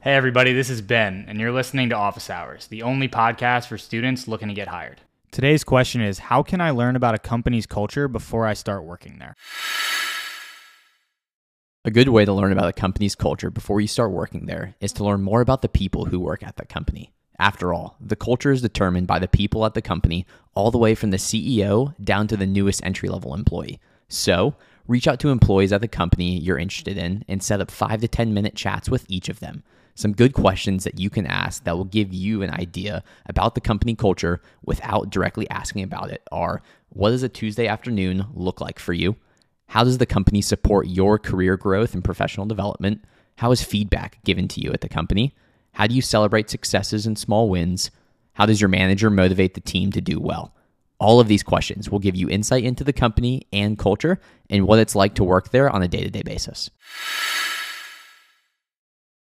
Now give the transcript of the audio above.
Hey, everybody, this is Ben, and you're listening to Office Hours, the only podcast for students looking to get hired. Today's question is How can I learn about a company's culture before I start working there? A good way to learn about a company's culture before you start working there is to learn more about the people who work at that company. After all, the culture is determined by the people at the company, all the way from the CEO down to the newest entry level employee. So, reach out to employees at the company you're interested in and set up five to 10 minute chats with each of them. Some good questions that you can ask that will give you an idea about the company culture without directly asking about it are what does a Tuesday afternoon look like for you? How does the company support your career growth and professional development? How is feedback given to you at the company? How do you celebrate successes and small wins? How does your manager motivate the team to do well? All of these questions will give you insight into the company and culture and what it's like to work there on a day to day basis.